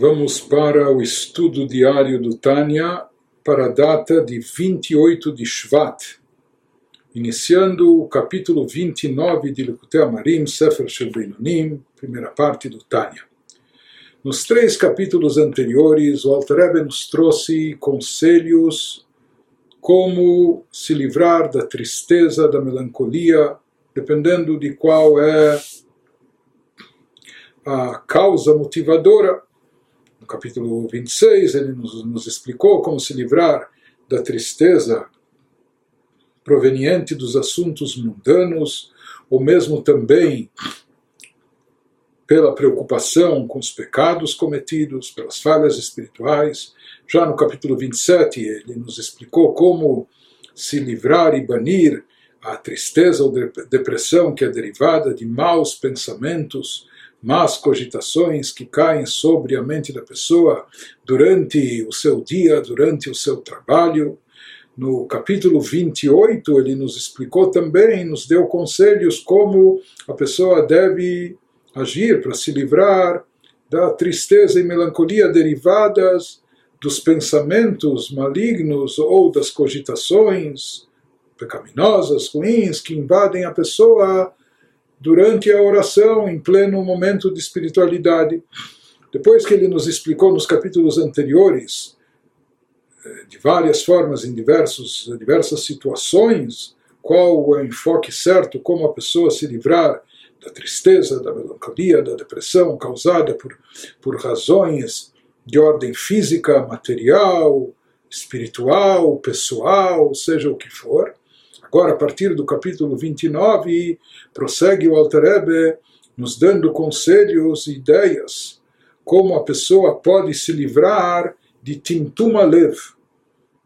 Vamos para o estudo diário do Tânia para a data de 28 de Shvat, iniciando o capítulo 29 de Likutei Amarim, Sefer Shel Beinonim, primeira parte do Tânia. Nos três capítulos anteriores, o Alter Rebbe nos trouxe conselhos como se livrar da tristeza, da melancolia, dependendo de qual é a causa motivadora capítulo 26, ele nos, nos explicou como se livrar da tristeza proveniente dos assuntos mundanos, ou mesmo também pela preocupação com os pecados cometidos, pelas falhas espirituais. Já no capítulo 27, ele nos explicou como se livrar e banir a tristeza ou depressão que é derivada de maus pensamentos más cogitações que caem sobre a mente da pessoa durante o seu dia, durante o seu trabalho. No capítulo 28, ele nos explicou também, nos deu conselhos como a pessoa deve agir para se livrar da tristeza e melancolia derivadas dos pensamentos malignos ou das cogitações pecaminosas, ruins, que invadem a pessoa durante a oração, em pleno momento de espiritualidade. Depois que ele nos explicou nos capítulos anteriores, eh, de várias formas, em diversos, diversas situações, qual o enfoque certo, como a pessoa se livrar da tristeza, da melancolia, da depressão causada por, por razões de ordem física, material, espiritual, pessoal, seja o que for. Agora, a partir do capítulo 29, prossegue o Alter Rebbe nos dando conselhos e ideias como a pessoa pode se livrar de Tintum Alev,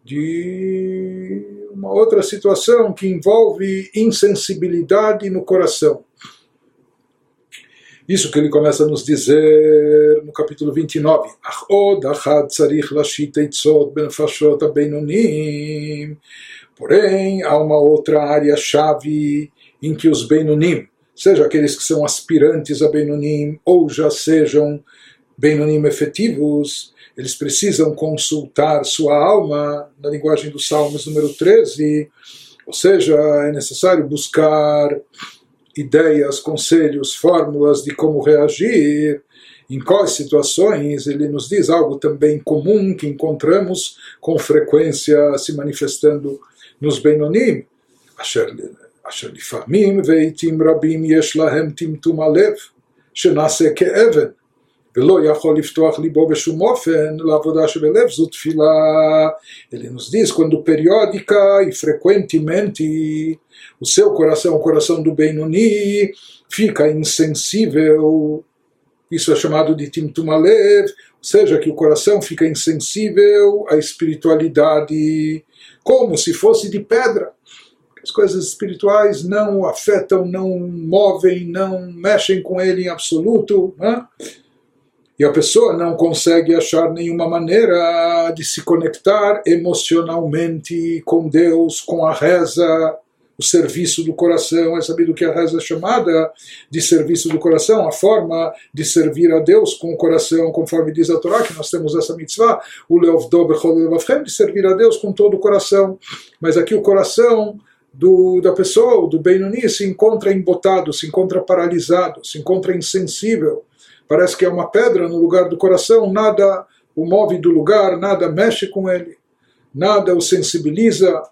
de uma outra situação que envolve insensibilidade no coração. Isso que ele começa a nos dizer no capítulo 29. Achod achad tzarich lashit eitzot benefashot abeinonim Porém, há uma outra área-chave em que os Benunim, seja aqueles que são aspirantes a Benunim ou já sejam Benunim efetivos, eles precisam consultar sua alma, na linguagem dos Salmos número 13, ou seja, é necessário buscar ideias, conselhos, fórmulas de como reagir, em quais situações ele nos diz algo também comum que encontramos com frequência se manifestando nos Beinonim, אשר, אשר לפעמים ועתים רבים יש להם טמטום הלב, שנעשה כאבן, ולא יכול לפתוח ליבו בשום אופן לעבודה שבלב, זו תפילה. Ele nos diz, quando periódica e frequentemente o seu coração, o coração do Benoni, fica insensível, isso é chamado de Timtum Alev, ou seja, que o coração fica insensível à espiritualidade, como se fosse de pedra. As coisas espirituais não o afetam, não movem, não mexem com ele em absoluto. Né? E a pessoa não consegue achar nenhuma maneira de se conectar emocionalmente com Deus, com a reza, o serviço do coração, é sabido que a reza é chamada de serviço do coração, a forma de servir a Deus com o coração, conforme diz a Torá, que nós temos essa mitzvah, o leovdo de servir a Deus com todo o coração. Mas aqui o coração do, da pessoa, do Benoni, se encontra embotado, se encontra paralisado, se encontra insensível. Parece que é uma pedra no lugar do coração, nada o move do lugar, nada mexe com ele, nada o sensibiliza,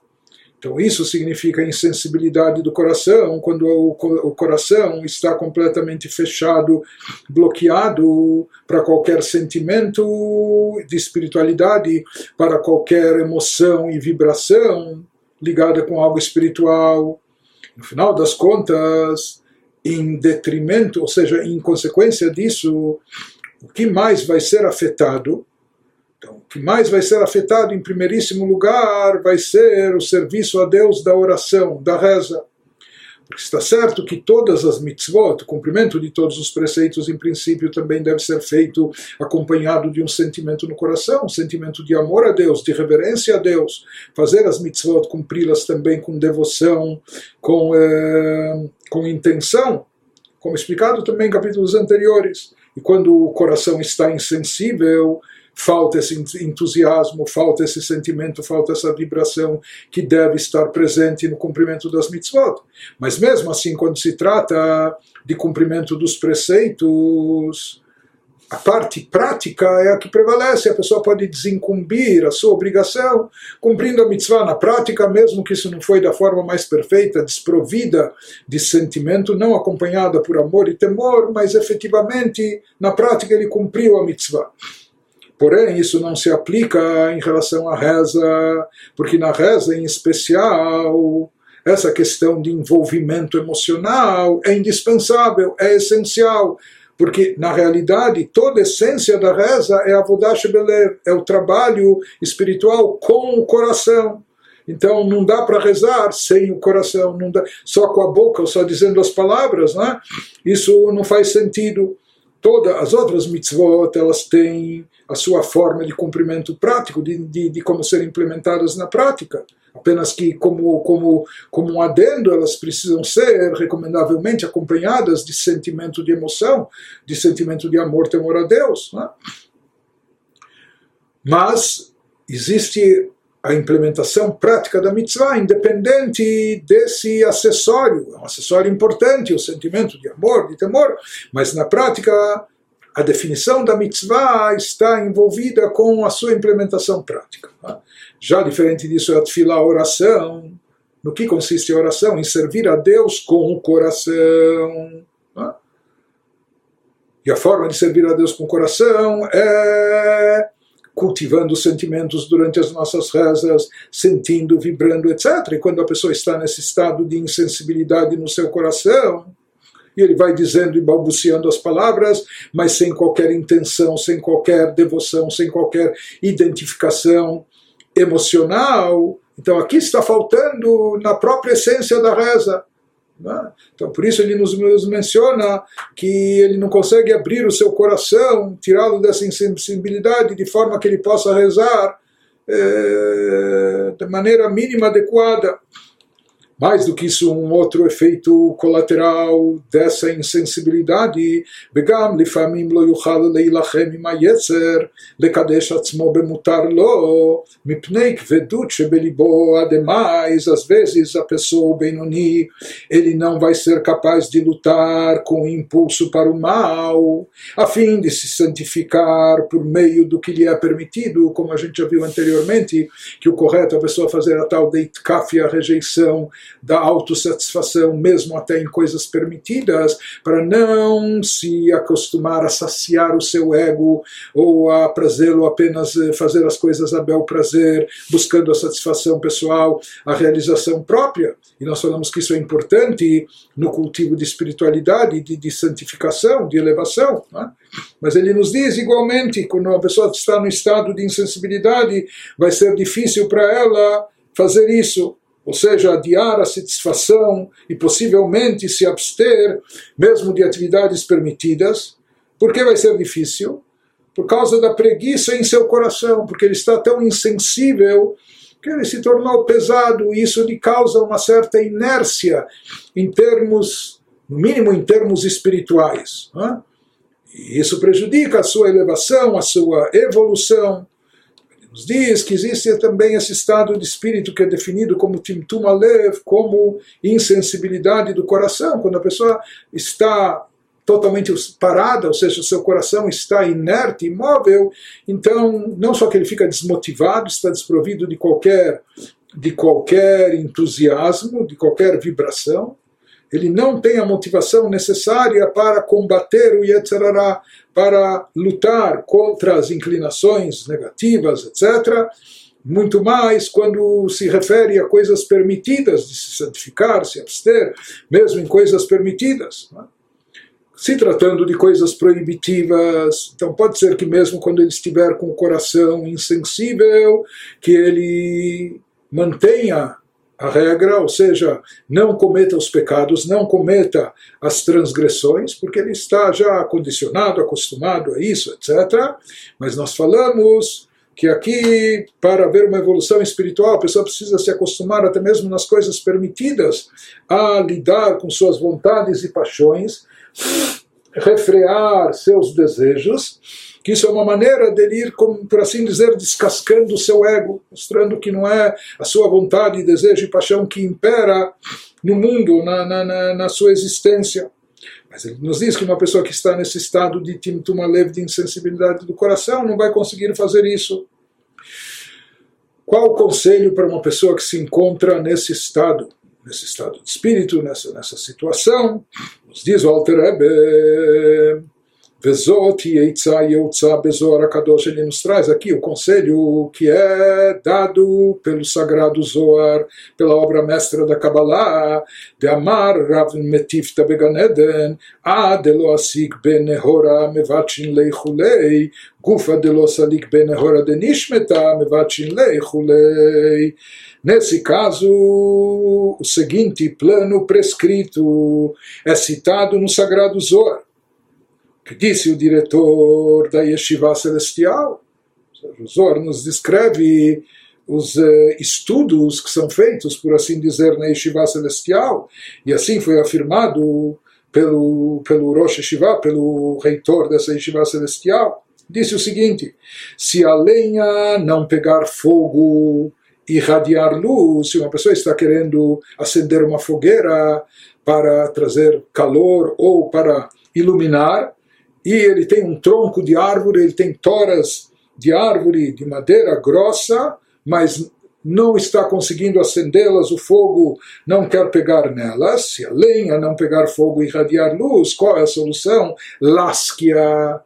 então isso significa insensibilidade do coração, quando o, coração está completamente fechado, bloqueado para qualquer sentimento de espiritualidade, para qualquer emoção e vibração ligada com algo espiritual. No final das contas, em detrimento, ou seja, em consequência disso, o que mais vai ser afetado então, o que mais vai ser afetado em primeiríssimo lugar vai ser o serviço a Deus da oração, da reza. Porque está certo que todas as mitzvot, o cumprimento de todos os preceitos, em princípio, também deve ser feito acompanhado de um sentimento no coração, um sentimento de amor a Deus, de reverência a Deus. Fazer as mitzvot, cumpri-las também com devoção, com, eh, com intenção, como explicado também em capítulos anteriores. E quando o coração está insensível, falta esse entusiasmo, falta esse sentimento, falta essa vibração que deve estar presente no cumprimento das mitzvot. Mas mesmo assim, quando se trata de cumprimento dos preceitos, a parte prática é a que prevalece. A pessoa pode desincumbir a sua obrigação cumprindo a mitzvah na prática, mesmo que isso não foi da forma mais perfeita, desprovida de sentimento, não acompanhada por amor e temor, mas efetivamente na prática ele cumpriu a mitzvah. Porém, isso não se aplica em relação à reza, porque na reza em especial essa questão de envolvimento emocional é indispensável, é essencial porque, na realidade, toda a essência da reza é a Vodash Belev, é o trabalho espiritual com o coração. Então não dá para rezar sem o coração, não dá, só com a boca, só dizendo as palavras, né? isso não faz sentido. Todas as outras mitzvot elas têm a sua forma de cumprimento prático, de, de, de como serem implementadas na prática apenas que como, como, como um adendo elas precisam ser recomendavelmente acompanhadas de sentimento de emoção, de sentimento de amor, temor a Deus. Né? Mas existe a implementação prática da mitzvah, independente desse acessório, é um acessório importante, o sentimento de amor, de temor, mas na prática a definição da mitzvah está envolvida com a sua implementação prática. Né? Já diferente disso é a tefilá, a oração. No que consiste a oração? Em servir a Deus com o coração. Né? E a forma de servir a Deus com o coração é cultivando os sentimentos durante as nossas rezas, sentindo, vibrando, etc. E quando a pessoa está nesse estado de insensibilidade no seu coração, e ele vai dizendo e balbuciando as palavras, mas sem qualquer intenção, sem qualquer devoção, sem qualquer identificação emocional. Então aqui está faltando na própria essência da reza. Né? Então por isso ele nos, menciona que ele não consegue abrir o seu coração, tirá-lo dessa insensibilidade de forma que ele possa rezar é, de maneira mínima adequada. Mais do que isso, um outro efeito colateral dessa insensibilidade, וגם לפעמים לא יוכל להילחם עם היצר, לקדש עצמו במותר לו, מפני כבדות שבליבו עד mais, às vezes a pessoa benoni, ele não vai ser capaz de lutar com o impulso para o mal, a fim de se santificar por meio do que lhe é permitido, como a gente já viu anteriormente, que o correto é a pessoa fazer a tal de itkaf, a rejeição da autossatisfação, mesmo até em coisas permitidas, para não se acostumar a saciar o seu ego ou a prazer-lo apenas eh, fazer as coisas a bel prazer, buscando a satisfação pessoal, a realização própria. E nós falamos que isso é importante no cultivo de espiritualidade, de, de santificação, de elevação. Né? Mas ele nos diz igualmente, quando uma pessoa está no estado de insensibilidade, vai ser difícil para ela fazer isso ou seja, adiar a satisfação e possivelmente se abster mesmo de atividades permitidas. Por que vai ser difícil? Por causa da preguiça em seu coração, porque ele está tão insensível que ele se tornou pesado e isso lhe causa uma certa inércia em termos, no mínimo em termos espirituais. E isso prejudica a sua elevação, a sua evolução nos diz que existe também esse estado de espírito que é definido como timtum alev, como insensibilidade do coração, quando a pessoa está totalmente parada, ou seja, o seu coração está inerte, imóvel, então não só que ele fica desmotivado, está desprovido de qualquer de qualquer entusiasmo, de qualquer vibração, ele não tem a motivação necessária para combater o Yetzirará, para lutar contra as inclinações negativas, etc. Muito mais quando se refere a coisas permitidas, de se santificar, se abster, mesmo em coisas permitidas. Né? Se tratando de coisas proibitivas, então pode ser que mesmo quando ele estiver com o coração insensível, que ele mantenha a regra, ou seja, não cometa os pecados, não cometa as transgressões, porque ele está já condicionado, acostumado a isso, etc. Mas nós falamos que aqui, para haver uma evolução espiritual, a pessoa precisa se acostumar até mesmo nas coisas permitidas a lidar com suas vontades e paixões, refrear seus desejos, que isso é uma maneira dele ir, como, por assim dizer, descascando o seu ego, mostrando que não é a sua vontade, desejo e paixão que impera no mundo, na, na, na, na sua existência. Mas ele nos diz que uma pessoa que está nesse estado de uma leve de insensibilidade do coração não vai conseguir fazer isso. Qual o conselho para uma pessoa que se encontra nesse estado, nesse estado de espírito, nessa, nessa situação? Nos diz o Alter Rebbe, Vezot Yeitza Yeutza Akadosh, ele nos traz aqui o conselho que é dado pelo sagrado Zohar, pela obra mestra da Kabbalah, de Amar Rav Metifta Beganeden, A de lo asik ben Nehora mevachin lei chulei, Gufa de lo salik ben Nehora de Nishmeta mevachin lei chulei. Nesse caso, o seguinte plano prescrito é citado no sagrado Zohar que disse o diretor da Yeshiva Celestial. O Zor nos descreve os uh, estudos que são feitos, por assim dizer, na Yeshiva Celestial, e assim foi afirmado pelo, pelo Rosh Yeshiva, pelo reitor dessa Yeshiva Celestial. Disse o seguinte: se a lenha não pegar fogo e irradiar luz, se uma pessoa está querendo acender uma fogueira para trazer calor ou para iluminar, e ele tem um tronco de árvore, ele tem toras de árvore de madeira grossa, mas não está conseguindo acendê-las, o fogo não quer pegar nelas. Se a lenha não pegar fogo e irradiar luz, qual é a solução? Lasque-a.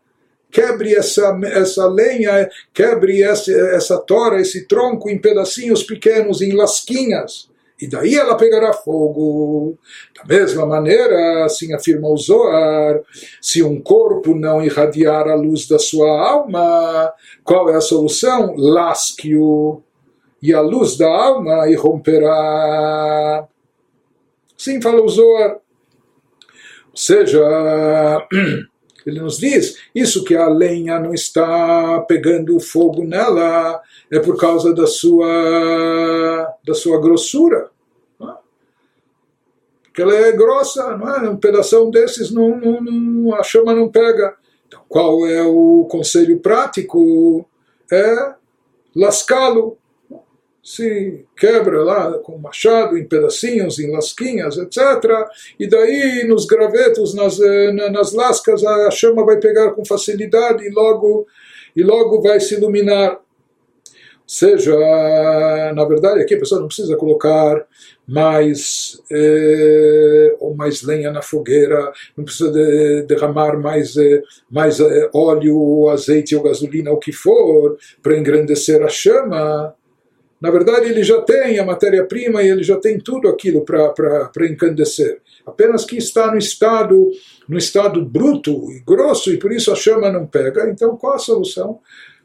Quebre essa, essa lenha, quebre essa, essa tora, esse tronco em pedacinhos pequenos, em lasquinhas e daí ela pegará fogo. Da mesma maneira, assim afirma o Zohar, se um corpo não irradiar a luz da sua alma, qual é a solução? Lasque-o, e a luz da alma irromperá. Assim fala o Zohar. Ou seja, ele nos diz, isso que a lenha não está pegando fogo nela é por causa da sua, da sua grossura porque ela é grossa, não é? Um pedaço desses não, não, não, a chama não pega. Então, qual é o conselho prático? É lascá-lo. Se quebra lá com machado em pedacinhos, em lasquinhas, etc. E daí nos gravetos, nas, eh, nas lascas, a chama vai pegar com facilidade e logo, e logo vai se iluminar seja, na verdade, aqui a pessoa não precisa colocar mais é, ou mais lenha na fogueira, não precisa de, derramar mais, é, mais é, óleo, azeite ou gasolina, o que for, para engrandecer a chama. Na verdade, ele já tem a matéria-prima e ele já tem tudo aquilo para encandecer. Apenas que está no estado, no estado bruto e grosso e por isso a chama não pega. Então, qual a solução?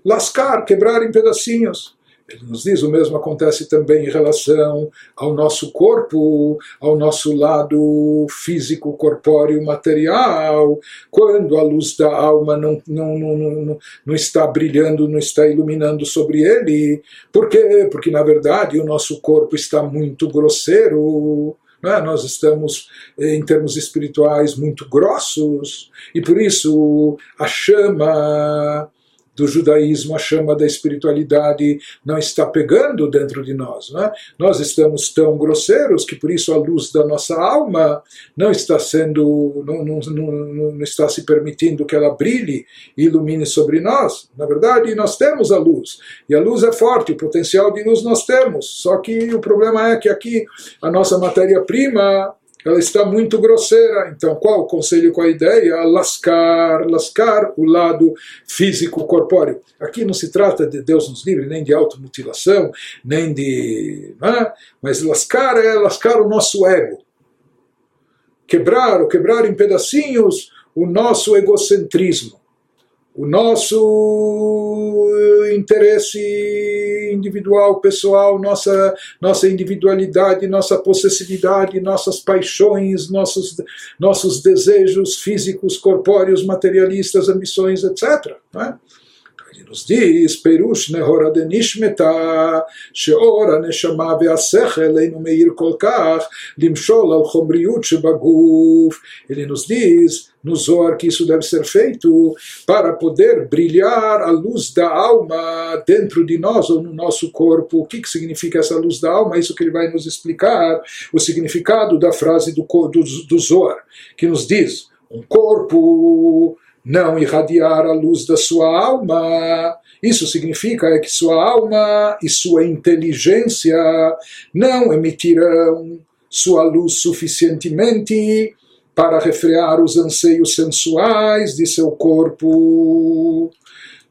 Lascar, quebrar em pedacinhos. Ele nos diz o mesmo acontece também em relação ao nosso corpo, ao nosso lado físico, corpóreo, material. Quando a luz da alma não, não, não, não, não está brilhando, não está iluminando sobre ele. Por quê? Porque na verdade o nosso corpo está muito grosseiro. É? Nós estamos, em termos espirituais, muito grossos, e por isso a chama do judaísmo, a chama da espiritualidade não está pegando dentro de nós. Né? Nós estamos tão grosseiros que por isso a luz da nossa alma não está sendo, não, não, não, não está se permitindo que ela brilhe e ilumine sobre nós. Na verdade, nós temos a luz e a luz é forte, o potencial de luz nós temos. Só que o problema é que aqui a nossa matéria-prima ela está muito grosseira. Então, qual o conselho com a ideia? Lascar, lascar o lado físico corpóreo. Aqui não se trata de Deus nos livre, nem de automutilação, nem de. É? Mas lascar é lascar o nosso ego. Quebrar, ou quebrar em pedacinhos o nosso egocentrismo, o nosso interesse individual, pessoal, nossa, nossa individualidade, nossa possessividade, nossas paixões, nossos, nossos desejos físicos, corpóreos, materialistas, ambições, etc. Né? Ele nos diz, Perush nehora de nishmeta, sheora neshama ve'asechel einu meir kolkach, limshol al chomriut shebaguf. Ele nos diz, no Zohar, que isso deve ser feito para poder brilhar a luz da alma dentro de nós ou no nosso corpo. O que, que significa essa luz da alma? Isso que ele vai nos explicar, o significado da frase do, do, do Zohar, que nos diz, um corpo não irradiar a luz da sua alma. Isso significa que sua alma e sua inteligência não emitirão sua luz suficientemente para refrear os anseios sensuais de seu corpo.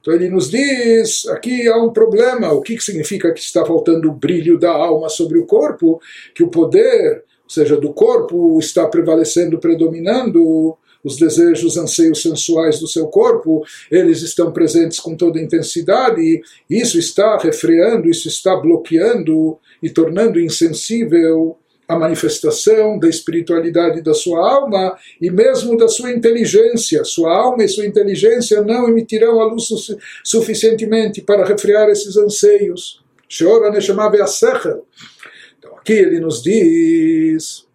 Então ele nos diz, aqui há um problema, o que significa que está faltando o brilho da alma sobre o corpo, que o poder, ou seja, do corpo está prevalecendo, predominando, os desejos, anseios sensuais do seu corpo, eles estão presentes com toda intensidade, e isso está refreando, isso está bloqueando e tornando insensível a manifestação da espiritualidade da sua alma e mesmo da sua inteligência. Sua alma e sua inteligência não emitirão a luz su suficientemente para refrear esses anseios. Sheora Neshama Ve'asechel. Então aqui ele nos diz,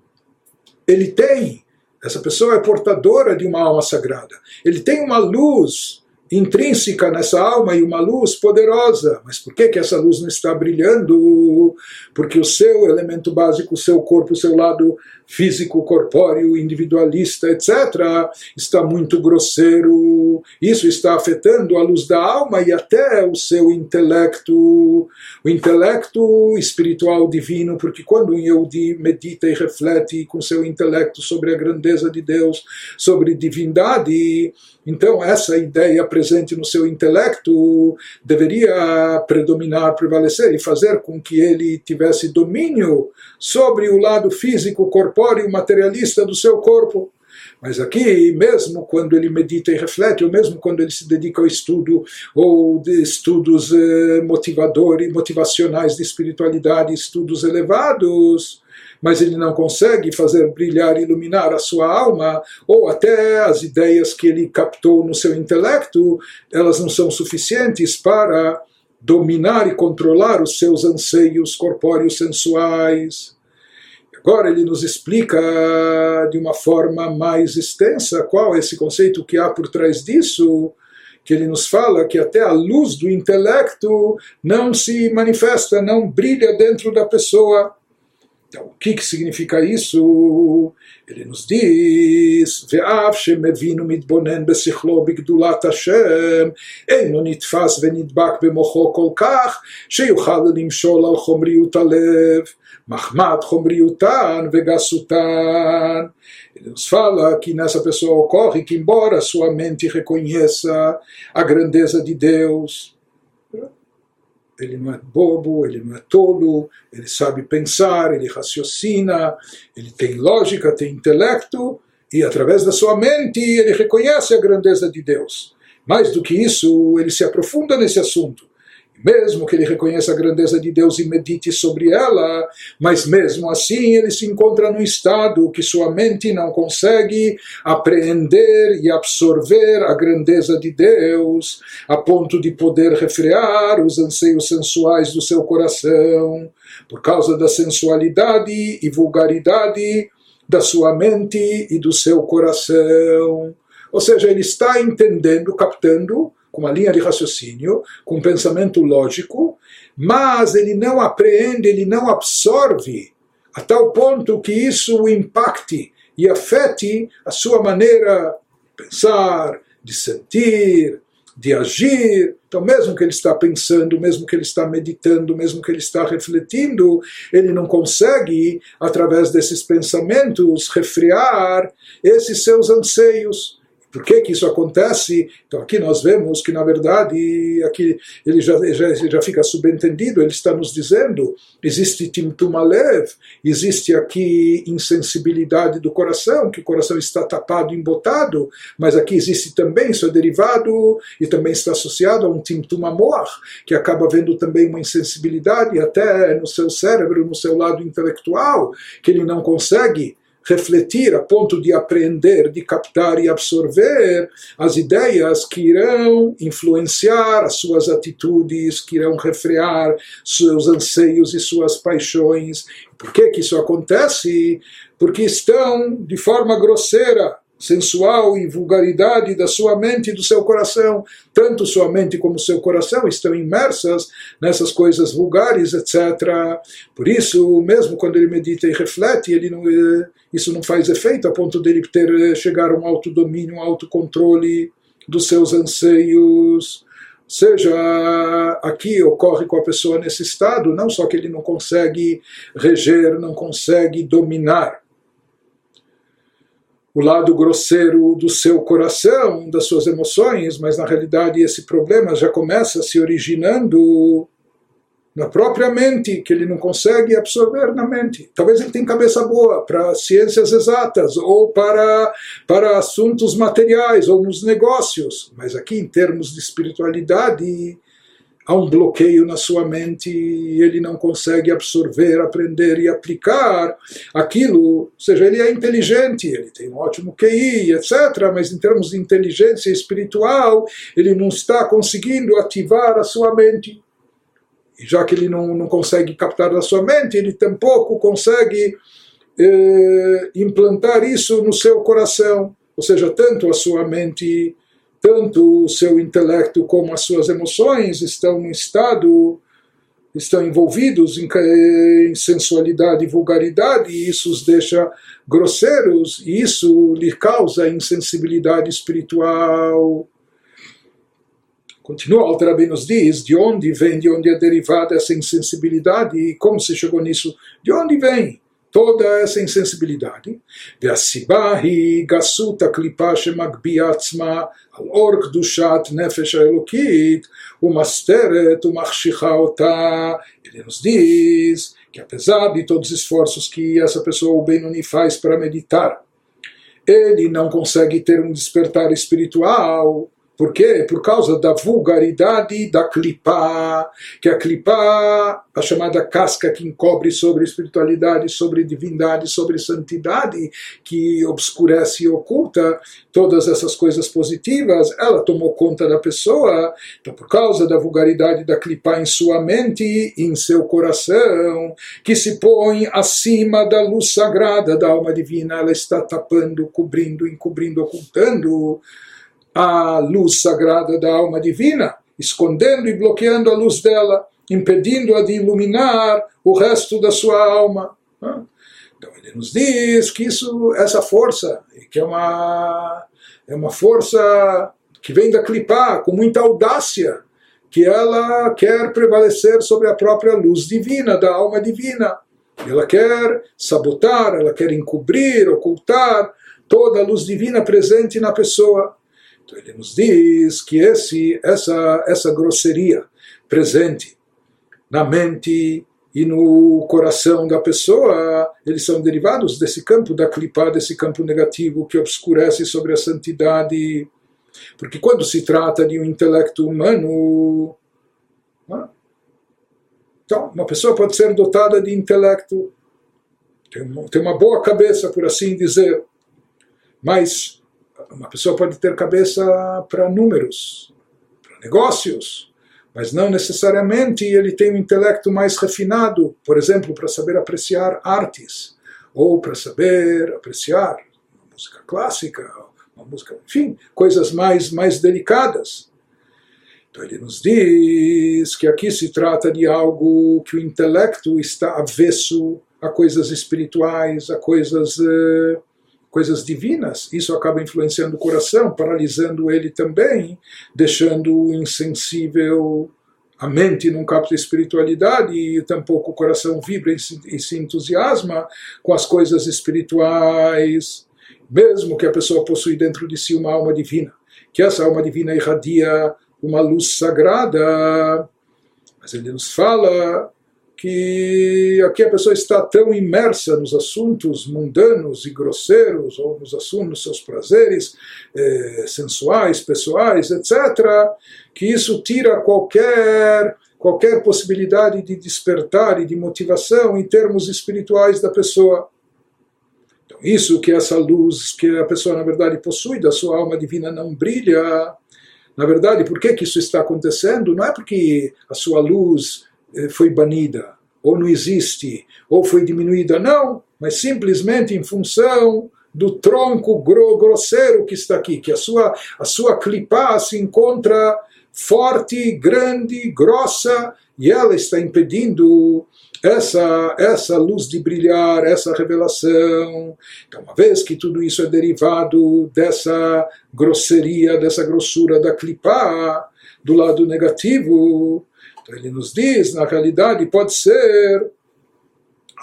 ele tem essa pessoa é portadora de uma alma sagrada. Ele tem uma luz intrínseca nessa alma e uma luz poderosa. Mas por que, que essa luz não está brilhando? Porque o seu elemento básico, o seu corpo, o seu lado físico, corpóreo, individualista, etc., está muito grosseiro. Isso está afetando a luz da alma e até o seu intelecto, o intelecto espiritual divino, porque quando um Yehudi medita e reflete com seu intelecto sobre a grandeza de Deus, sobre divindade, então essa ideia presente no seu intelecto deveria predominar, prevalecer e fazer com que ele tivesse domínio sobre o lado físico, corpóreo, materialista do seu corpo. Mas aqui, mesmo quando ele medita e reflete, ou mesmo quando ele se dedica ao estudo ou de estudos eh, motivadores, motivacionais de espiritualidade, estudos elevados, mas ele não consegue fazer brilhar, iluminar a sua alma, ou até as ideias que ele captou no seu intelecto, elas não são suficientes para dominar e controlar os seus anseios corpóreos sensuais. Agora ele nos explica de uma forma mais extensa qual é esse conceito que há por trás disso, que ele nos fala que até a luz do intelecto não se manifesta, não brilha dentro da pessoa. Então, o que, que significa isso? Ele nos diz: Ve'av shemevinu mitbonen besichlo Hashem, eino nitfas bemocho sheyuchal limshol al chomriut alev. Mahmat Homriutan Vegasutan. Ele nos fala que nessa pessoa ocorre que, embora sua mente reconheça a grandeza de Deus, ele não é bobo, ele não é tolo, ele sabe pensar, ele raciocina, ele tem lógica, tem intelecto, e através da sua mente ele reconhece a grandeza de Deus. Mais do que isso, ele se aprofunda nesse assunto mesmo que ele reconheça a grandeza de Deus e medite sobre ela, mas mesmo assim ele se encontra num estado que sua mente não consegue apreender e absorver a grandeza de Deus, a ponto de poder refrear os anseios sensuais do seu coração, por causa da sensualidade e vulgaridade da sua mente e do seu coração. Ou seja, ele está entendendo, captando com uma linha de raciocínio, com um pensamento lógico, mas ele não apreende, ele não absorve a tal ponto que isso o impacte e afete a sua maneira de pensar, de sentir, de agir. Então, mesmo que ele está pensando, mesmo que ele está meditando, mesmo que ele está refletindo, ele não consegue, através desses pensamentos, refrear esses seus anseios por que, que isso acontece? Então aqui nós vemos que na verdade aqui ele já, já, já fica subentendido, ele está nos dizendo, existe timtum alev, existe aqui insensibilidade do coração, que o coração está tapado, embotado, mas aqui existe também, isso é derivado e também está associado a um timtum amor, que acaba vendo também uma insensibilidade até no seu cérebro, no seu lado intelectual, que ele não consegue refletir a ponto de aprender, de captar e absorver as ideias que irão influenciar as suas atitudes, que irão refrear seus anseios e suas paixões. Por que, que isso acontece? Porque estão de forma grosseira sensual e vulgaridade da sua mente e do seu coração. Tanto sua mente como seu coração estão imersas nessas coisas vulgares, etc. Por isso, mesmo quando ele medita e reflete, ele não, eh, isso não faz efeito a ponto dele ter eh, chegar a um autodomínio, um autocontrole dos seus anseios. Seja aqui ocorre com a pessoa nesse estado, não só que ele não consegue reger, não consegue dominar o lado grosseiro do seu coração, das suas emoções, mas na realidade esse problema já começa se originando na própria mente, que ele não consegue absorver na mente. Talvez ele tenha cabeça boa para ciências exatas ou para, para assuntos materiais ou nos negócios, mas aqui em termos de espiritualidade há um bloqueio na sua mente e ele não consegue absorver, aprender e aplicar aquilo. Ou seja, ele é inteligente, ele tem um ótimo QI, etc., mas em termos de inteligência espiritual, ele não está conseguindo ativar a sua mente. E já que ele não, não consegue captar da sua mente, ele tampouco consegue eh, implantar isso no seu coração. Ou seja, tanto a sua mente tanto o seu intelecto como as suas emoções estão no estado estão envolvidos em, em, sensualidade e vulgaridade, e isso os deixa grosseiros, e isso lhe causa insensibilidade espiritual. Continua, Alterabi nos diz de onde vem, de onde é derivada essa insensibilidade e como se chegou nisso. De onde vem? toda essa insensibilidade. Veasibahi gasuta klipashe magbiatzma al ork dushat nefesh elokit umasteret umachshicha otá. Ele nos diz que apesar de todos os esforços que essa pessoa, o Benoni, faz para meditar, ele não consegue ter um despertar espiritual por quê? Por causa da vulgaridade da clipá, que a clipá, a chamada casca que encobre sobre espiritualidade, sobre divindade, sobre santidade, que obscurece e oculta todas essas coisas positivas, ela tomou conta da pessoa. Então, por causa da vulgaridade da clipá em sua mente, em seu coração, que se põe acima da luz sagrada da alma divina, ela está tapando, cobrindo, encobrindo, ocultando a luz sagrada da alma divina, escondendo e bloqueando a luz dela, impedindo-a de iluminar o resto da sua alma. Então ele nos diz que isso, essa força, que é uma, é uma força que vem da clipá, com muita audácia, que ela quer prevalecer sobre a própria luz divina, da alma divina. Ela quer sabotar, ela quer encobrir, ocultar toda a luz divina presente na pessoa. Então ele nos diz que esse, essa, essa grosseria presente na mente e no coração da pessoa, eles são derivados desse campo da clipá, desse campo negativo que obscurece sobre a santidade. Porque quando se trata de um intelecto humano, então, uma pessoa pode ser dotada de intelecto, tem uma boa cabeça, por assim dizer, mas uma pessoa pode ter cabeça para números, para negócios, mas não necessariamente ele tem um intelecto mais refinado, por exemplo, para saber apreciar artes, ou para saber apreciar música clássica, uma música, enfim, coisas mais, mais delicadas. Então ele nos diz que aqui se trata de algo que o intelecto está avesso a coisas espirituais, a coisas. Uh, coisas divinas, isso acaba influenciando o coração, paralisando ele também, deixando-o insensível a mente não capta espiritualidade e tampouco o coração vibra se, e se, entusiasma com as coisas espirituais, mesmo que a pessoa possui dentro de si uma alma divina, que essa alma divina irradia uma luz sagrada, mas ele nos fala que aqui a pessoa está tão imersa nos assuntos mundanos e grosseiros, ou nos assuntos, seus prazeres eh, sensuais, pessoais, etc., que isso tira qualquer, qualquer possibilidade de despertar e de motivação em termos espirituais da pessoa. Então Isso que essa luz que a pessoa na verdade possui da sua alma divina não brilha. Na verdade, por que, que isso está acontecendo? Não é porque a sua luz foi banida, ou não existe, ou foi diminuída, não, mas simplesmente em função do tronco grosseiro que está aqui, que a sua, a sua clipá se encontra forte, grande, grossa, e ela está impedindo essa, essa luz de brilhar, essa revelação. Então, uma vez que tudo isso é derivado dessa grosseria, dessa grossura da clipá, do lado negativo, então ele nos diz, na realidade, pode ser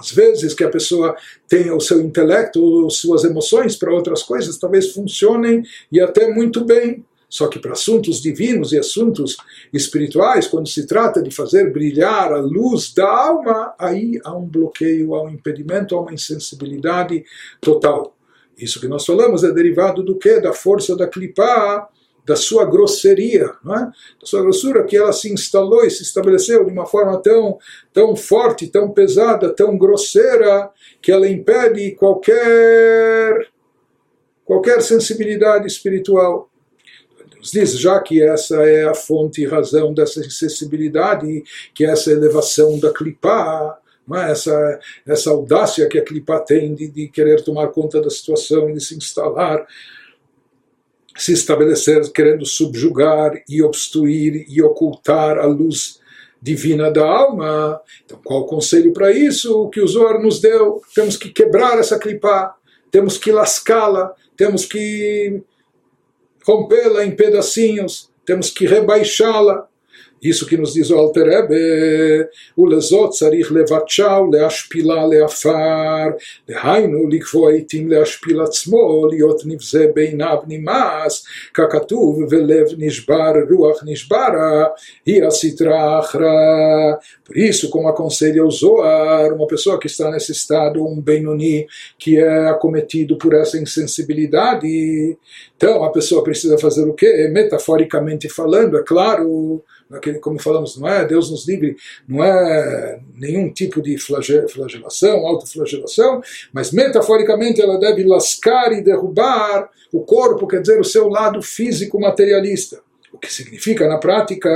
às vezes que a pessoa tenha o seu intelecto, suas emoções para outras coisas, talvez funcionem e até muito bem. Só que para assuntos divinos e assuntos espirituais, quando se trata de fazer brilhar a luz da alma, aí há um bloqueio, há um impedimento, há uma insensibilidade total. Isso que nós falamos é derivado do que? Da força da clipá, da sua grosseria, é? da sua grossura, que ela se instalou e se estabeleceu de uma forma tão, tão forte, tão pesada, tão grosseira, que ela impede qualquer, qualquer sensibilidade espiritual nos diz, já que essa é a fonte e razão dessa acessibilidade, que essa elevação da clipá, é? essa, essa audácia que a clipá tem de, de querer tomar conta da situação e de se instalar, se estabelecer, querendo subjugar e obstruir e ocultar a luz divina da alma. Então, qual o conselho para isso? Que o Zohar nos deu? Temos que quebrar essa clipá, temos que lascá-la, temos que rompê-la em pedacinhos, temos que rebaixá-la. Isso que nos diz o Alterebe, o lezot tzarich levatchau, leashpila, leafar, dehainu likvo leashpila leashpil atzmo, liot nivze beinab nimas, kakatuv velev nishbar, ruach nishbara, e a sitra. Por isso, como aconselha o Zoar, uma pessoa que está nesse estado, um benoni, que é acometido por essa insensibilidade, então a pessoa precisa fazer o quê? Metaforicamente falando, é claro, como falamos, não é Deus nos livre, não é nenhum tipo de flagelação, autoflagelação, mas metaforicamente ela deve lascar e derrubar o corpo, quer dizer, o seu lado físico materialista. O que significa na prática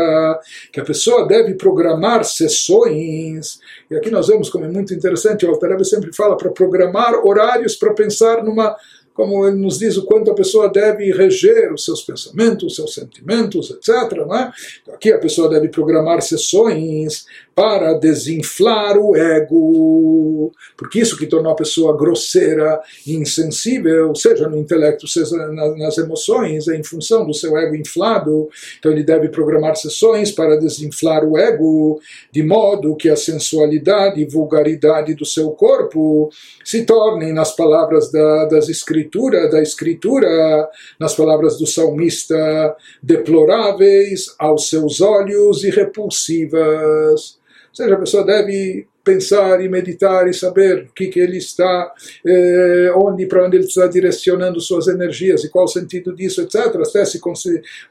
que a pessoa deve programar sessões, e aqui nós vemos como é muito interessante, o Altareb sempre fala para programar horários para pensar numa como ele nos diz o quanto a pessoa deve reger os seus pensamentos, os seus sentimentos, etc. É? Então, aqui a pessoa deve programar sessões para desinflar o ego, porque isso que tornou a pessoa grosseira e insensível, seja no intelecto, seja nas emoções, é em função do seu ego inflado. Então ele deve programar sessões para desinflar o ego, de modo que a sensualidade e vulgaridade do seu corpo se tornem, nas palavras da, das escritura, da escritura, nas palavras do salmista, deploráveis aos seus olhos e repulsivas. Seja, a pessoa deve pensar e meditar e saber o que, que ele está, eh, onde, para onde ele está direcionando suas energias e qual o sentido disso, etc. Até se,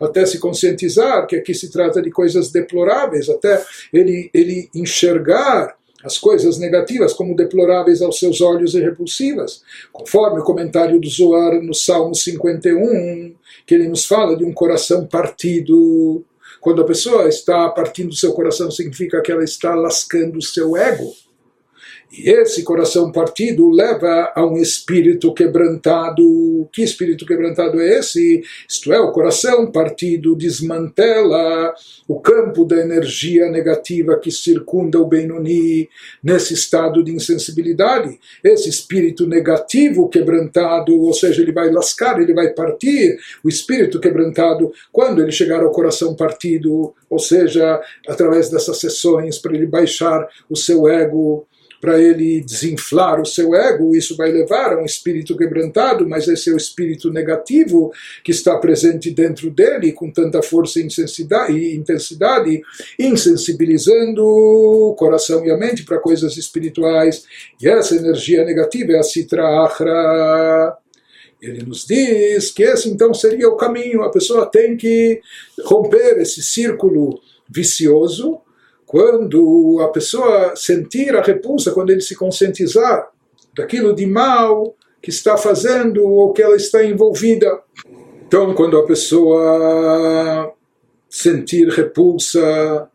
até se conscientizar que aqui se trata de coisas deploráveis, até ele, ele enxergar as coisas negativas como deploráveis aos seus olhos e repulsivas, conforme o comentário do Zohar no Salmo 51, que ele nos fala de um coração partido, quando a pessoa está partindo do seu coração, significa que ela está lascando o seu ego. E esse coração partido leva a um espírito quebrantado. Que espírito quebrantado é esse? Isto é, o coração partido desmantela o campo da energia negativa que circunda o Benoni nesse estado de insensibilidade. Esse espírito negativo quebrantado, ou seja, ele vai lascar, ele vai partir. O espírito quebrantado, quando ele chegar ao coração partido, ou seja, através dessas sessões, para ele baixar o seu ego para ele desinflar o seu ego, isso vai levar a um espírito quebrantado, mas esse é o espírito negativo que está presente dentro dele com tanta força e intensidade, insensibilizando o coração e a mente para coisas espirituais. E essa energia negativa é a Sitra Achra. Ele nos diz que esse então seria o caminho, a pessoa tem que romper esse círculo vicioso quando a pessoa sentir a repulsa, quando ele se conscientizar daquilo de mal que está fazendo ou que ela está envolvida. Então, quando a pessoa sentir repulsa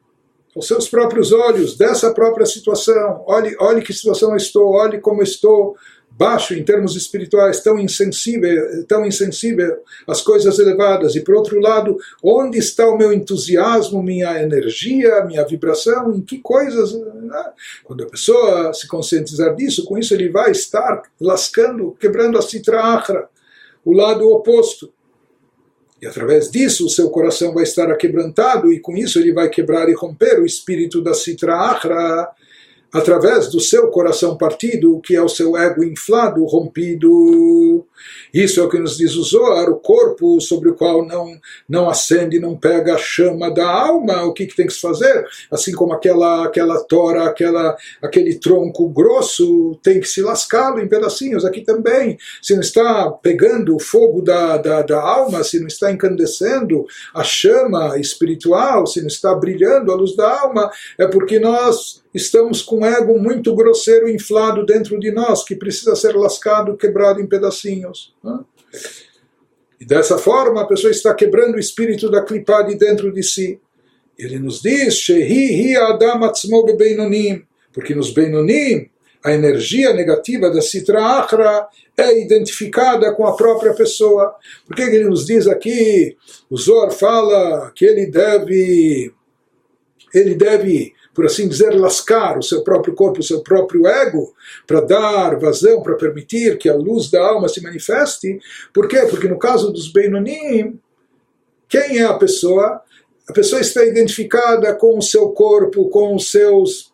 aos seus próprios olhos dessa própria situação, olhe, olhe que situação eu estou, olhe como estou, baixo em termos espirituais, tão insensível, tão insensível às coisas elevadas. E por outro lado, onde está o meu entusiasmo, minha energia, minha vibração, em que coisas? Né? Quando a pessoa se conscientizar disso, com isso ele vai estar lascando, quebrando a citra achra, o lado oposto. E através disso o seu coração vai estar aquebrantado e com isso ele vai quebrar e romper o espírito da citra achra, através do seu coração partido, que é o seu ego inflado, rompido. Isso é o que nos diz o Zohar, o corpo sobre o qual não, não acende, não pega a chama da alma, o que, que tem que se fazer? Assim como aquela, aquela tora, aquela, aquele tronco grosso, tem que se lascá-lo em pedacinhos, aqui também. Se não está pegando o fogo da, da, da alma, se não está encandecendo a chama espiritual, se não está brilhando a luz da alma, é porque nós estamos com um ego muito grosseiro, inflado dentro de nós, que precisa ser lascado, quebrado em pedacinhos. Né? E dessa forma a pessoa está quebrando o espírito da clipá de dentro de si. Ele nos diz, porque nos beinonim a energia negativa da Sitra Achra é identificada com a própria pessoa. Por que ele nos diz aqui? O Zor fala que ele deve, ele deve por assim dizer, lascar o seu próprio corpo, o seu próprio ego, para dar vazão, para permitir que a luz da alma se manifeste. Por quê? Porque no caso dos Beinonim, quem é a pessoa? A pessoa está identificada com o seu corpo, com os seus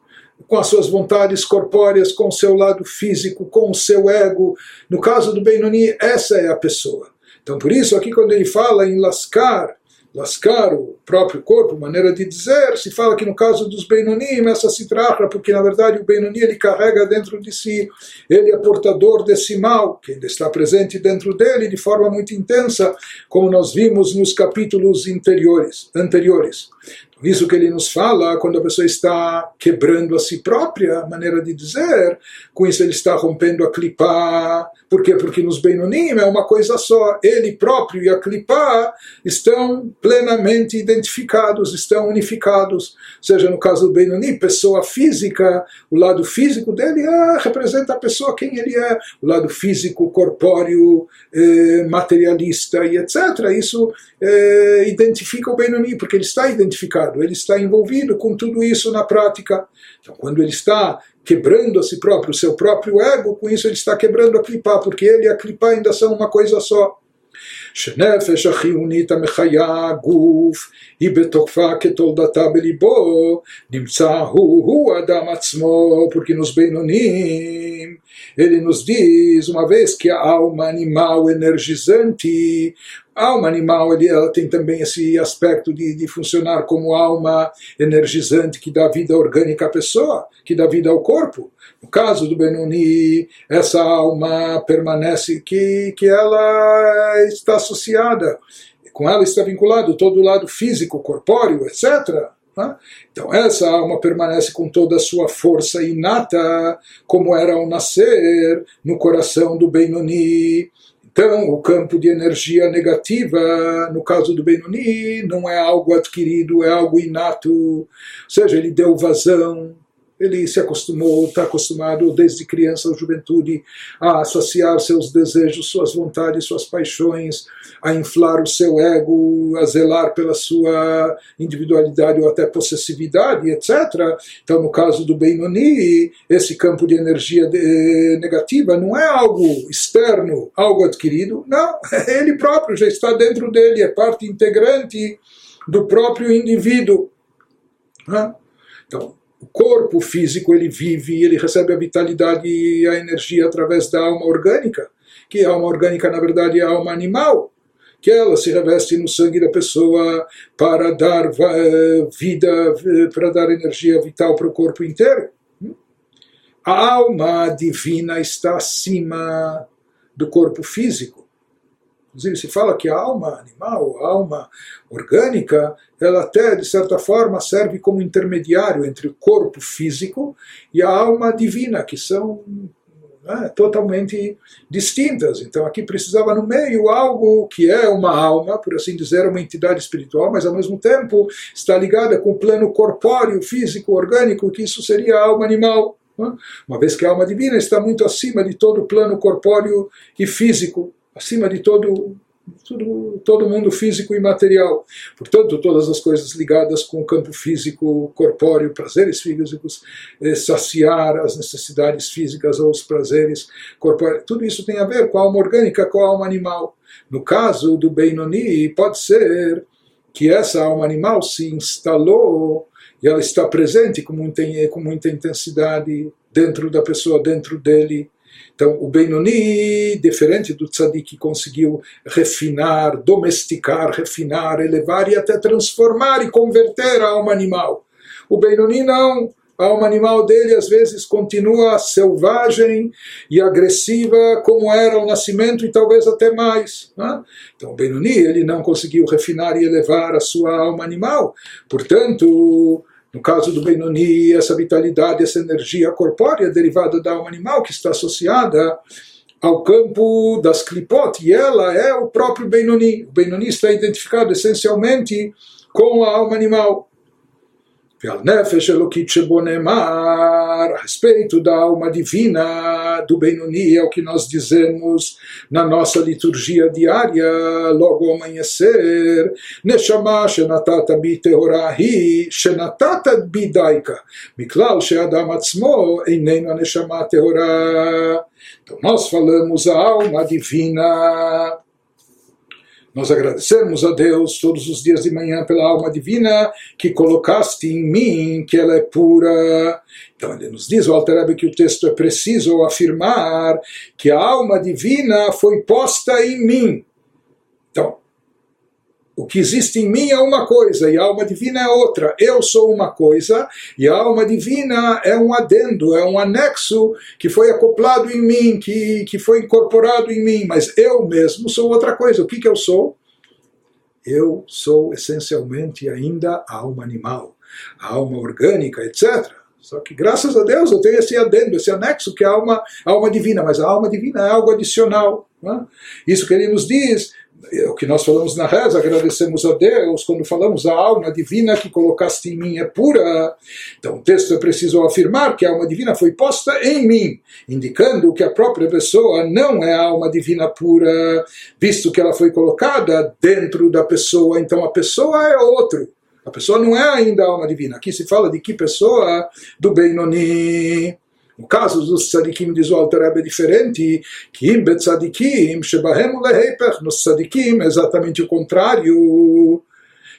com as suas vontades corpóreas, com o seu lado físico, com o seu ego. No caso do Benoni, essa é a pessoa. Então, por isso, aqui, quando ele fala em lascar lascar o próprio corpo, maneira de dizer, se fala que no caso dos Beinonim, essa se trata, porque na verdade o Benoni ele carrega dentro de si, ele é portador desse mal, que ainda está presente dentro dele de forma muito intensa, como nós vimos nos capítulos anteriores. anteriores. Isso que ele nos fala quando a pessoa está quebrando a si própria, maneira de dizer, com isso ele está rompendo a clipá. Por quê? Porque nos Beinonim é uma coisa só. Ele próprio e a clipá estão plenamente identificados, estão unificados. Seja no caso do Benoni, pessoa física, o lado físico dele ah, representa a pessoa quem ele é. O lado físico, corpóreo, eh, materialista e etc. Isso eh, identifica o Benoni, porque ele está identificado ele está envolvido com tudo isso na prática. Então, quando ele está quebrando a si próprio, o seu próprio ego, com isso ele está quebrando a clipá, porque ele e a clipá ainda são uma coisa só. שנפש החיונית המחיה הגוף היא בתוקפה כתולדתה בליבו, נמצא הוא הוא אדם עצמו, porque nos Beinonim ele nos diz, uma vez que a alma animal energizante, a alma animal ele, ela tem também esse aspecto de, de funcionar como alma energizante que dá vida orgânica à pessoa, que dá vida ao corpo. No caso do Benoni, essa alma permanece que, que ela está associada, com ela está vinculado todo o lado físico, corpóreo, etc. Né? Então, essa alma permanece com toda a sua força inata, como era ao nascer, no coração do Benoni. Então, o campo de energia negativa, no caso do Benoni, não é algo adquirido, é algo inato. Ou seja, ele deu vazão ele se acostumou, está acostumado desde criança ou juventude a associar seus desejos, suas vontades, suas paixões, a inflar o seu ego, a zelar pela sua individualidade ou até possessividade, etc. Então, no caso do Benoni, esse campo de energia negativa não é algo externo, algo adquirido, não, ele próprio já está dentro dele, é parte integrante do próprio indivíduo. Então, o corpo físico ele vive, ele recebe a vitalidade e a energia através da alma orgânica, que a alma orgânica na verdade é a alma animal, que ela se reveste no sangue da pessoa para dar eh, vida, eh, para dar energia vital para o corpo inteiro. A alma divina está acima do corpo físico. Inclusive, se fala que a alma animal, a alma orgânica, ela até, de certa forma, serve como intermediário entre o corpo físico e a alma divina, que são né? totalmente distintas. Então aqui precisava no meio algo que é uma alma, por assim dizer, uma entidade espiritual, mas ao mesmo tempo está ligada com o plano corpóreo, físico, orgânico, que isso seria a alma animal. Né? Uma vez que a alma divina está muito acima de todo o plano corpóreo e físico, acima de todo tudo, todo mundo físico e material. Portanto, todas as coisas ligadas com o campo físico, corpóreo, prazeres físicos, eh, saciar as necessidades físicas ou os prazeres corpóreos, tudo isso tem a ver com a alma orgânica, com a alma animal. No caso do Benoni, pode ser que essa alma animal se instalou e ela está presente com muita, com muita intensidade dentro da pessoa, dentro dele então, o Benoni, diferente do tzadik que conseguiu refinar, domesticar, refinar, elevar e até transformar e converter a alma animal. O Benoni não. A alma animal dele às vezes continua selvagem e agressiva como era ao nascimento e talvez até mais. Né? Então o Benoni ele não conseguiu refinar e elevar a sua alma animal. Portanto, no caso do Benoni, essa vitalidade, essa energia corpórea derivada da alma animal que está associada ao campo das clipot, e ela é o próprio Benoni. O Benoni está identificado essencialmente com a alma animal. ועל נפש אלוקית שבו נאמר, a respeito da alma divina do Benoni, é o que nós dizemos na nossa liturgia diária, logo ao amanhecer, Neshama shenatata bi tehorahi, shenatata bi daika, miklal she'adam atzmo, einenu a neshama tehorah. Então nós falamos a alma divina, nós agradecemos a Deus todos os dias de manhã pela alma divina que colocaste em mim, que ela é pura. Então ele nos diz, o Alter que o texto é preciso afirmar que a alma divina foi posta em mim. Então, o que existe em mim é uma coisa e a alma divina é outra. Eu sou uma coisa e a alma divina é um adendo, é um anexo que foi acoplado em mim, que, que foi incorporado em mim, mas eu mesmo sou outra coisa. O que, que eu sou? Eu sou essencialmente ainda a alma animal, a alma orgânica, etc. Só que graças a Deus eu tenho esse adendo, esse anexo que é a alma, a alma divina, mas a alma divina é algo adicional. É? Isso que ele nos diz o que nós falamos na reza, agradecemos a Deus quando falamos a alma divina que colocaste em mim é pura. Então o texto é preciso afirmar que a alma divina foi posta em mim, indicando que a própria pessoa não é a alma divina pura, visto que ela foi colocada dentro da pessoa, então a pessoa é outro. A pessoa não é ainda a alma divina. Aqui se fala de que pessoa? Do Benoni. No caso dos tzadikim, diz o Alter Rebbe, é diferente, que im betzadikim, shebahem leheipech, nos tzadikim é exatamente o contrário.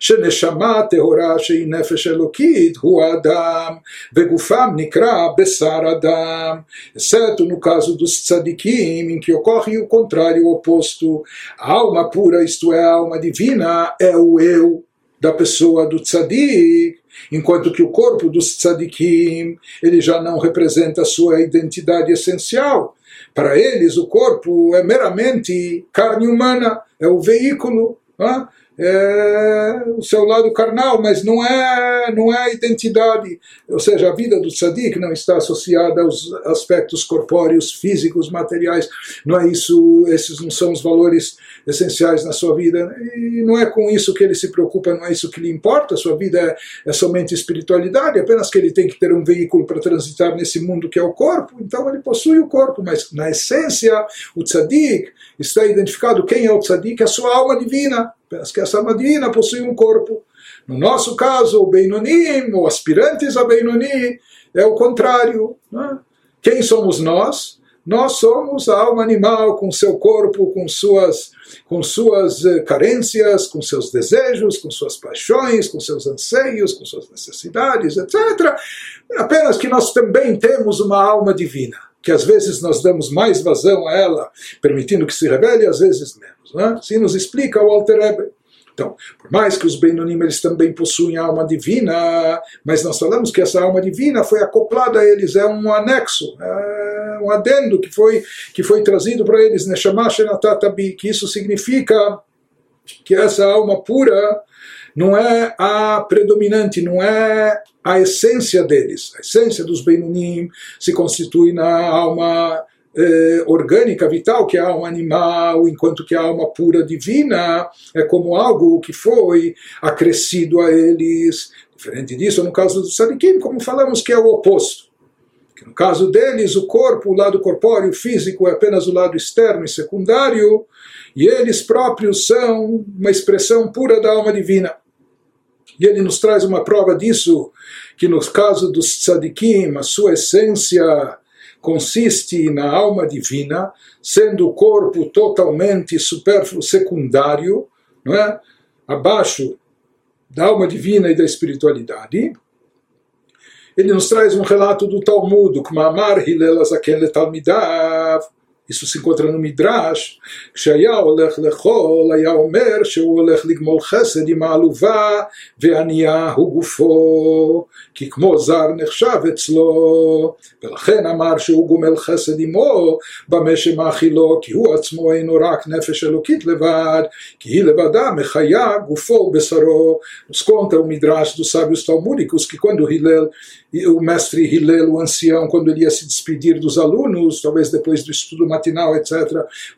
שנשמה טהורה שהיא נפש אלוקית הוא האדם וגופם נקרא בשר אדם exceto no caso dos tzadikim em que ocorre o contrário o oposto a alma pura isto é a alma divina é o eu da pessoa do tzadik enquanto que o corpo dos tzadikim ele já não representa a sua identidade essencial. Para eles, o corpo é meramente carne humana, é o veículo. Não é o seu lado carnal, mas não é, não é a identidade. Ou seja, a vida do tzadik não está associada aos aspectos corpóreos, físicos, materiais. Não é isso, esses não são os valores essenciais na sua vida. E não é com isso que ele se preocupa, não é isso que lhe importa. A sua vida é, é somente espiritualidade, apenas que ele tem que ter um veículo para transitar nesse mundo que é o corpo. Então ele possui o corpo, mas na essência, o tzadik está identificado quem é o tzadik, a sua alma divina. Apenas que essa alma divina possui um corpo. No nosso caso, o Beinonim, ou aspirantes a Beinoni, é o contrário. Né? Quem somos nós? Nós somos a alma animal com seu corpo, com suas, com suas eh, carências, com seus desejos, com suas paixões, com seus anseios, com suas necessidades, etc. Apenas que nós também temos uma alma divina, que às vezes nós damos mais vazão a ela, permitindo que se revele, às vezes menos. Né? Assim nos explica o Alter Ebe. Então, por mais que os Benonim eles também possuem alma divina, mas nós falamos que essa alma divina foi acoplada a eles, é um anexo, é um adendo que foi, que foi trazido para eles, que isso significa que essa alma pura não é a predominante, não é a essência deles. A essência dos Benonim se constitui na alma eh, orgânica, vital, que é a alma animal, enquanto que a alma pura divina é como algo que foi acrescido a eles. Diferente disso, no caso do Sadikim, como falamos que é o oposto. Que no caso deles, o corpo, o lado corpóreo, físico, é apenas o lado externo e secundário, e eles próprios são uma expressão pura da alma divina. E ele nos traz uma prova disso, que no caso dos tzadikim, a sua essência consiste na alma divina, sendo o corpo totalmente supérfluo, secundário, não é? abaixo da alma divina e da espiritualidade. Ele nos traz um relato do Talmud, como Amar Hillel Azaken Talmidav, isso se encontra no Midrash, כשהיה הולך לאכול, היה אומר שהוא הולך לגמול חסד עם העלובה, וענייה הוא גופו, כי כמו זר נחשב אצלו, ולכן אמר שהוא גומל חסד עמו, במה שמאכילו, כי הוא עצמו אינו רק נפש אלוקית לבד, כי היא לבדה מחיה גופו ובשרו. Nos conta o Midrash dos sábios talmúdicos que quando Hillel, o mestre Hillel, o ancião, quando ele ia se despedir dos alunos, talvez depois do estudo matinal, etc.,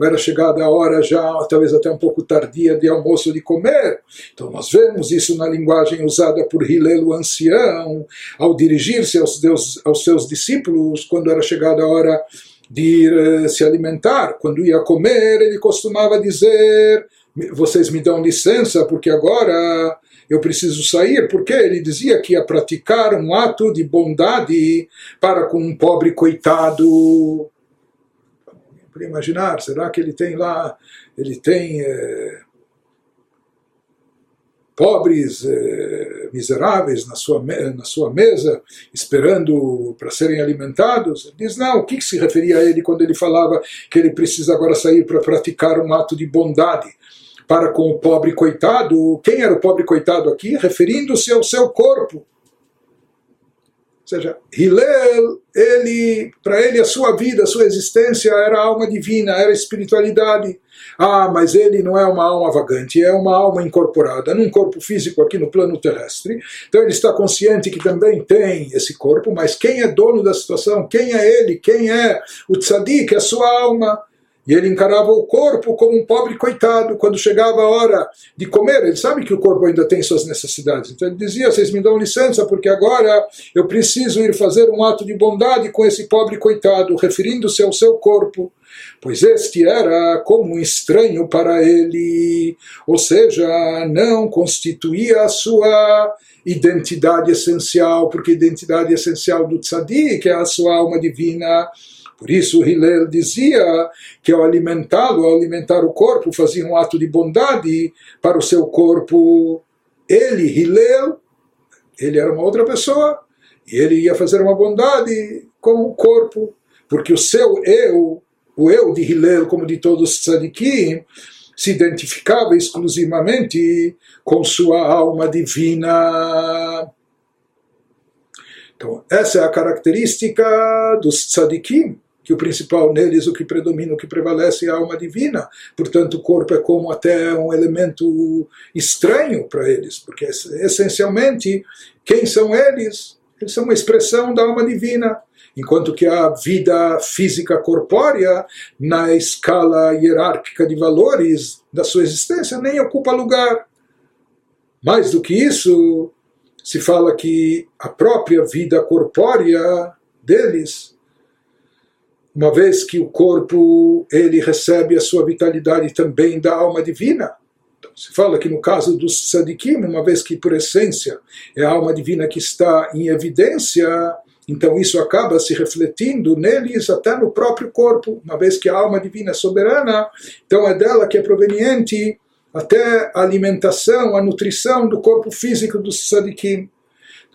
era chegada a hora já, talvez até um pouco tardia, de almoço de comer. Então nós vemos isso na linguagem usada por Hillel, o ancião, ao dirigir-se aos, aos seus discípulos, quando era chegada a hora de ir uh, se alimentar. Quando ia comer, ele costumava dizer: Vocês me dão licença, porque agora eu preciso sair, porque ele dizia que ia praticar um ato de bondade para com um pobre coitado podia imaginar, será que ele tem lá, ele tem é, pobres, é, miseráveis na sua, na sua mesa, esperando para serem alimentados? Ele diz, não, o que, que se referia a ele quando ele falava que ele precisa agora sair para praticar um ato de bondade? Para com o pobre coitado, quem era o pobre coitado aqui? Referindo-se ao seu corpo ou seja, Hillel, ele, para ele a sua vida, a sua existência era alma divina, era espiritualidade. Ah, mas ele não é uma alma vagante, é uma alma incorporada num corpo físico aqui no plano terrestre. Então ele está consciente que também tem esse corpo, mas quem é dono da situação? Quem é ele? Quem é o tzadik, é a sua alma? E ele encarava o corpo como um pobre coitado. Quando chegava a hora de comer, ele sabe que o corpo ainda tem suas necessidades. Então ele dizia: Vocês me dão licença, porque agora eu preciso ir fazer um ato de bondade com esse pobre coitado, referindo-se ao seu corpo. Pois este era como um estranho para ele, ou seja, não constituía a sua identidade essencial, porque a identidade essencial do tzadik é a sua alma divina por isso Hillel dizia que ao alimentá-lo, ao alimentar o corpo, fazia um ato de bondade para o seu corpo. Ele, Hillel, ele era uma outra pessoa e ele ia fazer uma bondade com o corpo, porque o seu eu, o eu de Hillel, como de todos os tzadikim, se identificava exclusivamente com sua alma divina. Então, essa é a característica dos tzadikim que o principal neles, o que predomina, o que prevalece é a alma divina. Portanto, o corpo é como até um elemento estranho para eles, porque essencialmente, quem são eles? Eles são uma expressão da alma divina. Enquanto que a vida física corpórea, na escala hierárquica de valores da sua existência, nem ocupa lugar. Mais do que isso, se fala que a própria vida corpórea deles uma vez que o corpo ele recebe a sua vitalidade também da alma divina. Então, se fala que no caso dos tzadikim, uma vez que por essência é a alma divina que está em evidência, então isso acaba se refletindo neles até no próprio corpo, uma vez que a alma divina é soberana, então é dela que é proveniente até a alimentação, a nutrição do corpo físico dos tzadikim.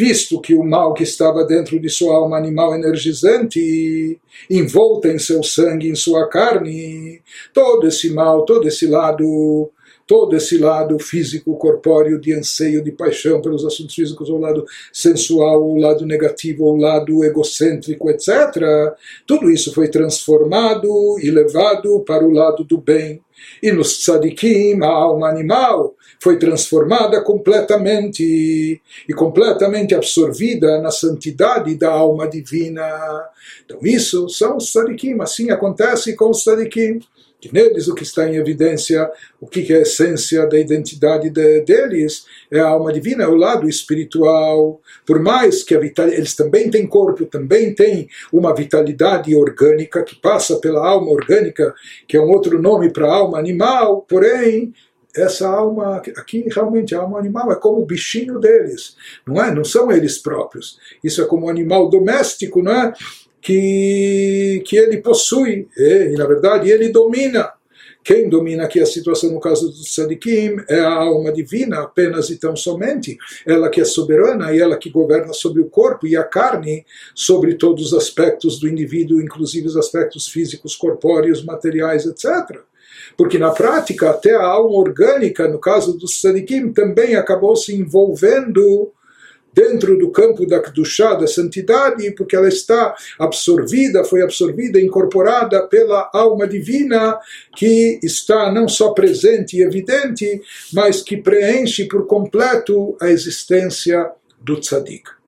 visto que o mal que estava dentro de sua alma animal energizante, envolta em seu sangue, em sua carne, todo esse mal, todo esse lado, todo esse lado físico, corpóreo, de anseio, de paixão pelos assuntos físicos, ou lado sensual, ou lado negativo, ou lado egocêntrico, etc. Tudo isso foi transformado e levado para o lado do bem. E nos tzadikim, a alma animal, foi transformada completamente e completamente absorvida na santidade da alma divina. Então isso são os tzadikim, assim acontece com os tzadikim que neles o que está em evidência, o que é a essência da identidade de, deles, é a alma divina, é o lado espiritual. Por mais que eles também têm corpo, também têm uma vitalidade orgânica que passa pela alma orgânica, que é um outro nome para a alma animal, porém essa alma aqui realmente a alma animal é como o bichinho deles, não é? Não são eles próprios. Isso é como um animal doméstico, não é? Que que ele possui e, e na verdade ele domina. Quem domina aqui a situação no caso do Sadikim é a alma divina, apenas e tão somente. Ela que é soberana e ela que governa sobre o corpo e a carne, sobre todos os aspectos do indivíduo, inclusive os aspectos físicos, corpóreos, materiais, etc porque na prática até a alma orgânica, no caso dos Sadikim, também acabou se envolvendo dentro do campo da Kedushá, da santidade, porque ela está absorvida, foi absorvida, incorporada pela alma divina, que está não só presente e evidente, mas que preenche por completo a existência do Tzadik.